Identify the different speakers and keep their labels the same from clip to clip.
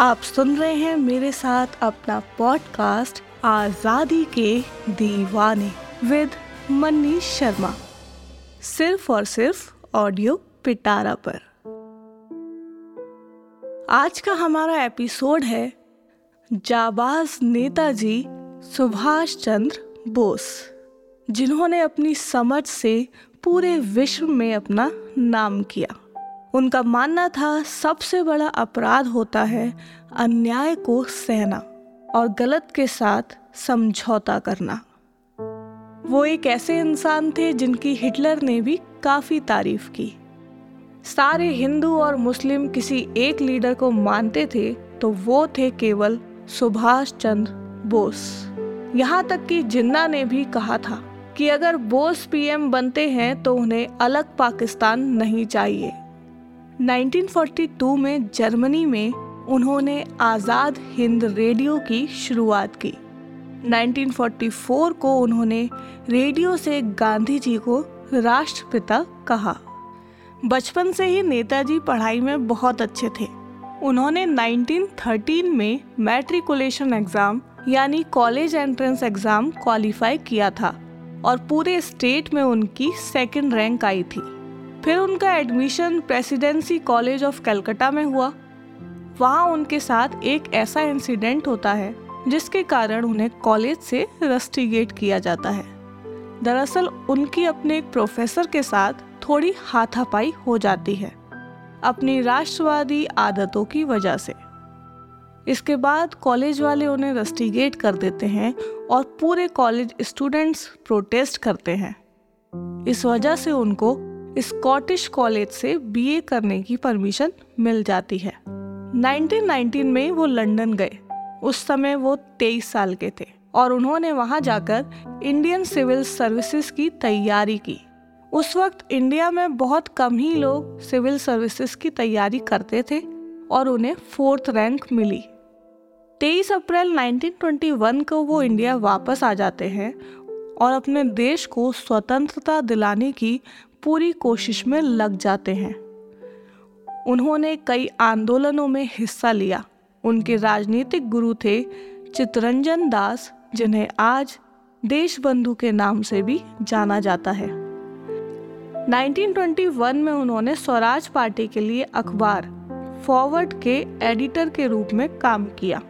Speaker 1: आप सुन रहे हैं मेरे साथ अपना पॉडकास्ट आज़ादी के दीवाने विद मनीष शर्मा। सिर्फ़ और सिर्फ़ ऑडियो पिटारा पर। आज का हमारा एपिसोड है जाबाज नेताजी सुभाष चंद्र बोस, जिन्होंने अपनी समझ से पूरे विश्व में अपना नाम किया। उनका मानना था, सबसे बड़ा अपराध होता है अन्याय को सहना और गलत के साथ समझौता करना। वो एक ऐसे इंसान थे जिनकी हिटलर ने भी काफ़ी तारीफ़ की। सारे हिंदू और मुस्लिम किसी एक लीडर को मानते थे तो वो थे केवल सुभाष चंद्र बोस। यहाँ तक कि जिन्ना ने भी कहा था कि अगर बोस पीएम बनते हैं तो उन्हें अलग पाकिस्तान नहीं चाहिए। 1942 में जर्मनी में उन्होंने आज़ाद हिंद रेडियो की शुरुआत की। 1944 को उन्होंने रेडियो से गांधी जी को राष्ट्रपिता कहा। बचपन से ही नेताजी पढ़ाई में बहुत अच्छे थे। उन्होंने 1913 में मैट्रिकुलेशन एग्ज़ाम, यानी कॉलेज एंट्रेंस एग्ज़ाम क्वालिफाई किया था और पूरे स्टेट में उनकी सेकंड रैंक आई थी। फिर उनका admission presidency college of Calcutta में हुआ। वहाँ उनके साथ एक ऐसा इंसिडेंट होता है, जिसके कारण उन्हें कॉलेज से रस्टिगेट किया जाता है। दरअसल, उनकी अपने एक प्रोफेसर के साथ थोड़ी हाथापाई हो जाती है, अपनी राष्ट्रवादी आदतों की वजह से। इसके बाद कॉलेज वाले उन्हें रस्टिगेट कर देते हैं और पूरे कॉलेज स्टूडेंट्स प्रोटेस्ट करते हैं। इस वजह से उनको स्कॉटिश कॉलेज से बीए करने की परमिशन मिल जाती है। 1919 में वो लंदन गए। उस समय वो 23 साल के थे और उन्होंने वहाँ जाकर इंडियन सिविल सर्विसेज़ की तैयारी की। उस वक्त इंडिया में बहुत कम ही लोग सिविल सर्विसेज़ की तैयारी करते थे और उन्हें फोर्थ रैंक मिली। 23 अप्रैल 1921 को वो इंडिया वापस आ जाते हैं और अपने देश को स्वतंत्रता दिलाने की पूरी कोशिश में लग जाते हैं। उन्होंने कई आंदोलनों में हिस्सा लिया। उनके राजनीतिक गुरु थे चितरंजन दास, जिन्हें आज देशबंधु के नाम से भी जाना जाता है। 1921 में उन्होंने स्वराज पार्टी के लिए अखबार फॉरवर्ड के एडिटर के रूप में काम किया।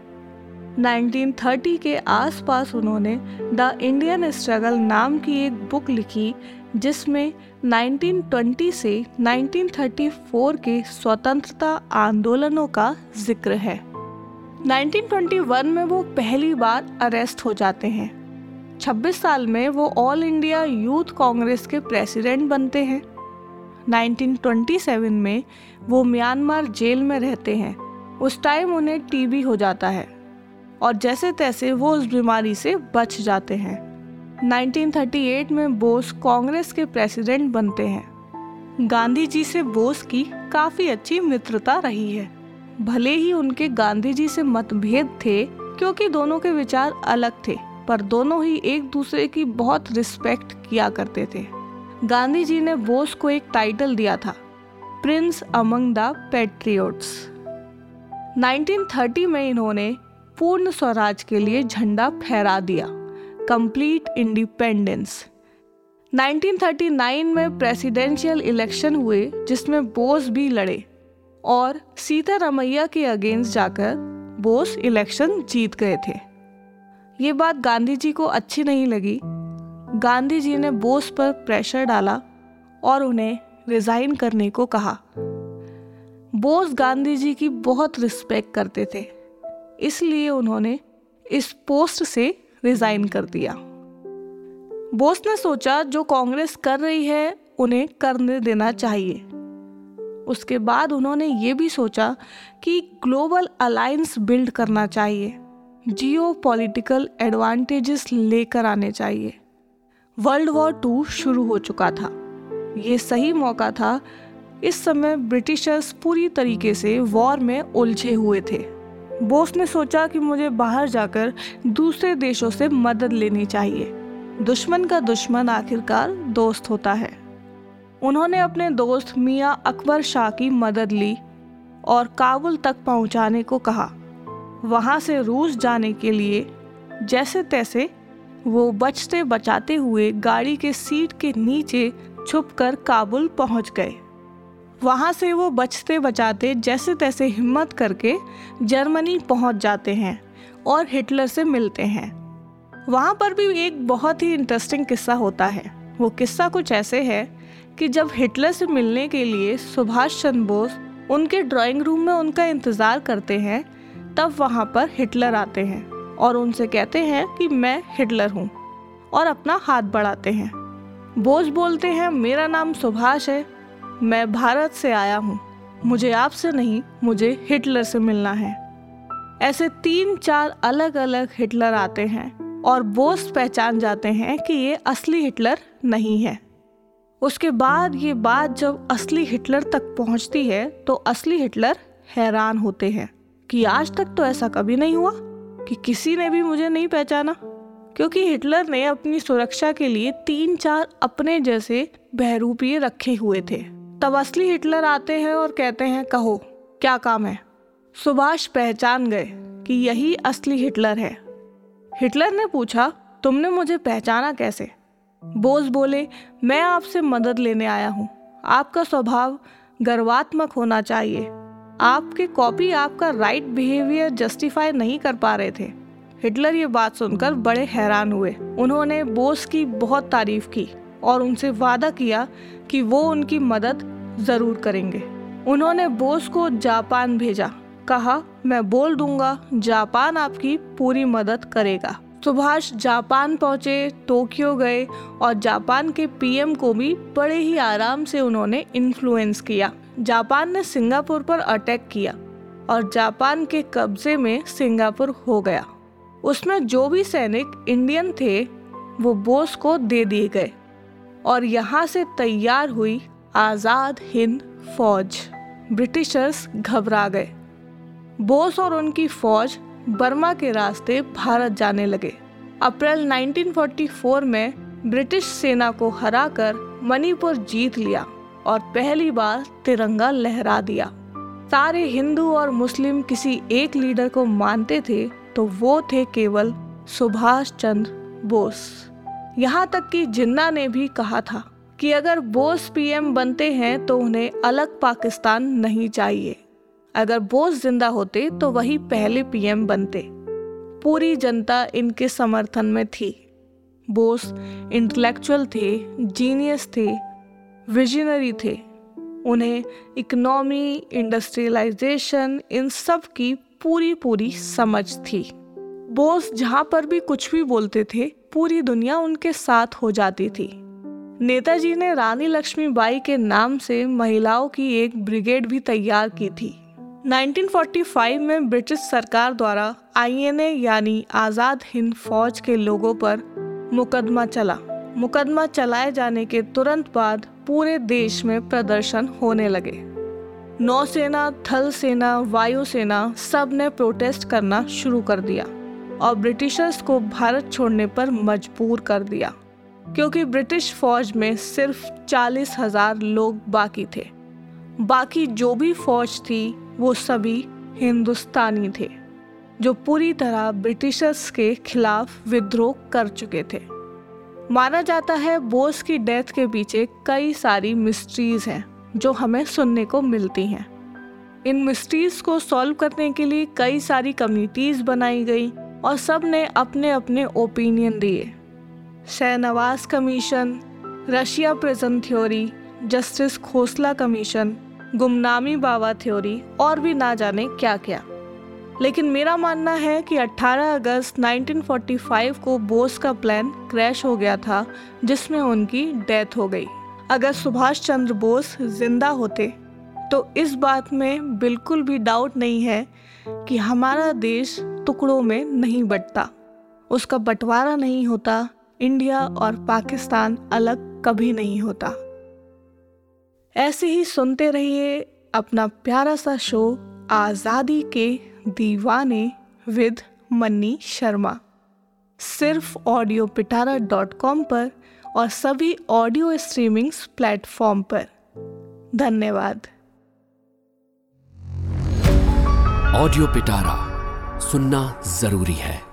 Speaker 1: 1930 के आसपास उन्होंने द इंडियन स्ट्रगल नाम की एक बुक लिखी जिसमें 1920 से 1934 के स्वतंत्रता आंदोलनों का ज़िक्र है। 1921 में वो पहली बार अरेस्ट हो जाते हैं। 26 साल में वो ऑल इंडिया यूथ कांग्रेस के प्रेसिडेंट बनते हैं। 1927 में वो म्यांमार जेल में रहते हैं। उस टाइम उन्हें टीबी हो जाता है और जैसे तैसे वो उस बीमारी से बच जाते हैं। 1938 में बोस कांग्रेस के प्रेसिडेंट बनते हैं। गांधी जी से बोस की काफ़ी अच्छी मित्रता रही है। भले ही उनके गांधी जी से मतभेद थे, क्योंकि दोनों के विचार अलग थे, पर दोनों ही एक दूसरे की बहुत रिस्पेक्ट किया करते थे। गांधी जी ने बोस को एक टाइटल दिया था, प्रिंस अमंग द पेट्रियोट्स। 1930 में इन्होंने पूर्ण स्वराज के लिए झंडा फहरा दिया। कंप्लीट इंडिपेंडेंस 1939 में प्रेसिडेंशियल इलेक्शन हुए, जिसमें बोस भी लड़े और सीतारमैया के अगेंस्ट जाकर बोस इलेक्शन जीत गए थे। ये बात गांधी जी को अच्छी नहीं लगी। गांधी जी ने बोस पर प्रेशर डाला और उन्हें रिजाइन करने को कहा। बोस गांधी जी की बहुत रिस्पेक्ट करते थे, इसलिए उन्होंने इस पोस्ट से रिजाइन कर दिया। बोस ने सोचा, जो कांग्रेस कर रही है, उन्हें करने देना चाहिए। उसके बाद उन्होंने ये भी सोचा कि ग्लोबल अलायंस बिल्ड करना चाहिए जियो पॉलिटिकल एडवांटेजेस लेकर आने चाहिए। वर्ल्ड वॉर टू शुरू हो चुका था। ये सही मौका था। इस समय ब्रिटिशर्स पूरी तरीके से वॉर में उलझे हुए थे। बोस ने सोचा कि मुझे बाहर जाकर दूसरे देशों से मदद लेनी चाहिए। दुश्मन का दुश्मन आखिरकार दोस्त होता है। उन्होंने अपने दोस्त मियाँ अकबर शाह की मदद ली और काबुल तक पहुँचाने को कहा। वहाँ से रूस जाने के लिए जैसे तैसे वो बचते बचाते हुए गाड़ी के सीट के नीचे छुपकर काबुल पहुँच गए। वहाँ से वो बचते बचाते, जैसे तैसे हिम्मत करके जर्मनी पहुँच जाते हैं और हिटलर से मिलते हैं। वहाँ पर भी एक बहुत ही इंटरेस्टिंग किस्सा होता है। वो किस्सा कुछ ऐसे है कि जब हिटलर से मिलने के लिए सुभाष चंद्र बोस उनके ड्राइंग रूम में उनका इंतज़ार करते हैं, तब वहाँ पर हिटलर आते हैं और उनसे कहते हैं कि मैं हिटलर हूँ और अपना हाथ बढ़ाते हैं। बोस बोलते हैं, मेरा नाम सुभाष है मैं भारत से आया हूँ। मुझे आपसे नहीं, मुझे हिटलर से मिलना है। ऐसे तीन चार अलग अलग हिटलर आते हैं और बोस पहचान जाते हैं कि ये असली हिटलर नहीं है। उसके बाद ये बात जब असली हिटलर तक पहुँचती है तो असली हिटलर हैरान होते हैं कि आज तक तो ऐसा कभी नहीं हुआ कि किसी ने भी मुझे नहीं पहचाना। क्योंकि हिटलर ने अपनी सुरक्षा के लिए तीन चार अपने जैसे बहरूपीय रखे हुए थे। तब असली हिटलर आते हैं और कहते हैं, कहो, क्या काम है? सुभाष पहचान गए कि यही असली हिटलर है। हिटलर ने पूछा, तुमने मुझे पहचाना कैसे? बोस बोले, मैं आपसे मदद लेने आया हूँ। आपका स्वभाव गर्वात्मक होना चाहिए। आपके कॉपी आपका राइट बिहेवियर जस्टिफाई नहीं कर पा रहे थे। हिटलर ये बात सुनकर बड़े हैरान हुए। उन्होंने बोस की बहुत तारीफ़ की और उनसे वादा किया कि वो उनकी मदद ज़रूर करेंगे। उन्होंने बोस को जापान भेजा। कहा, मैं बोल दूँगा, जापान आपकी पूरी मदद करेगा। सुभाष जापान पहुँचे, टोक्यो गए और जापान के पीएम को भी बड़े ही आराम से उन्होंने इन्फ्लुएंस किया। जापान ने सिंगापुर पर अटैक किया और जापान के कब्जे में सिंगापुर हो गया। उसमें जो भी सैनिक इंडियन थे, वो बोस को दे दिए गए। और यहाँ से तैयार हुई आज़ाद हिंद फौज। ब्रिटिशर्स घबरा गए। बोस और उनकी फौज बर्मा के रास्ते भारत जाने लगे। अप्रैल 1944 में ब्रिटिश सेना को हराकर मणिपुर जीत लिया और पहली बार तिरंगा लहरा दिया। सारे हिंदू और मुस्लिम किसी एक लीडर को मानते थे तो वो थे केवल सुभाष चंद्र बोस। यहाँ तक कि जिन्ना ने भी कहा था कि अगर बोस पीएम बनते हैं तो उन्हें अलग पाकिस्तान नहीं चाहिए। अगर बोस ज़िंदा होते तो वही पहले पीएम बनते। पूरी जनता इनके समर्थन में थी। बोस इंटेलेक्चुअल थे जीनियस थे विजनरी थे। उन्हें इकोनॉमी इंडस्ट्रियलाइजेशन इन सब की पूरी पूरी समझ थी। बोस जहाँ पर भी कुछ भी बोलते थे पूरी दुनिया उनके साथ हो जाती थी। नेताजी ने रानी लक्ष्मीबाई के नाम से महिलाओं की एक ब्रिगेड भी तैयार की थी। 1945 में ब्रिटिश सरकार द्वारा आईएनए यानी आज़ाद हिंद फौज के लोगों पर मुकदमा चला। मुकदमा चलाए जाने के तुरंत बाद पूरे देश में प्रदर्शन होने लगे। नौसेना थल सेना वायुसेना सबने प्रोटेस्ट करना शुरू कर दिया। और ब्रिटिशर्स को भारत छोड़ने पर मजबूर कर दिया, क्योंकि ब्रिटिश फौज में सिर्फ़ चालीस हज़ार लोग बाकी थे। बाकी जो भी फौज थी, वो सभी हिंदुस्तानी थे, जो पूरी तरह ब्रिटिशर्स के खिलाफ विद्रोह कर चुके थे। माना जाता है बोस की डेथ के पीछे कई सारी मिस्ट्रीज हैं, जो हमें सुनने को मिलती हैं। इन मिस्ट्रीज को सॉल्व करने के लिए कई सारी कम्युनिटीज़ बनाई गई और सबने अपने अपने ओपिनियन दिए। Shahnawaz commission, Russia prison theory justice Khosla commission, Gumnami Baba theory और भी ना जाने क्या क्या लेकिन मेरा मानना है कि 18 अगस्त 1945 को बोस का प्लान क्रैश हो गया था, जिसमें उनकी डेथ हो गई। अगर सुभाष चंद्र बोस ज़िंदा होते तो इस बात में बिल्कुल भी डाउट नहीं है कि हमारा देश टुकड़ों में नहीं बटता। उसका बंटवारा नहीं होता, इंडिया और पाकिस्तान अलग कभी नहीं होता। ऐसे ही सुनते रहिए अपना प्यारा सा शो, आज़ादी के दीवाने विद मन्नी शर्मा। सिर्फ़ ऑडियो पिटारा डॉट कॉम पर और सभी ऑडियो स्ट्रीमिंग प्लेटफॉर्म पर। धन्यवाद।
Speaker 2: ऑडियो पिटारा। सुनना ज़रूरी है।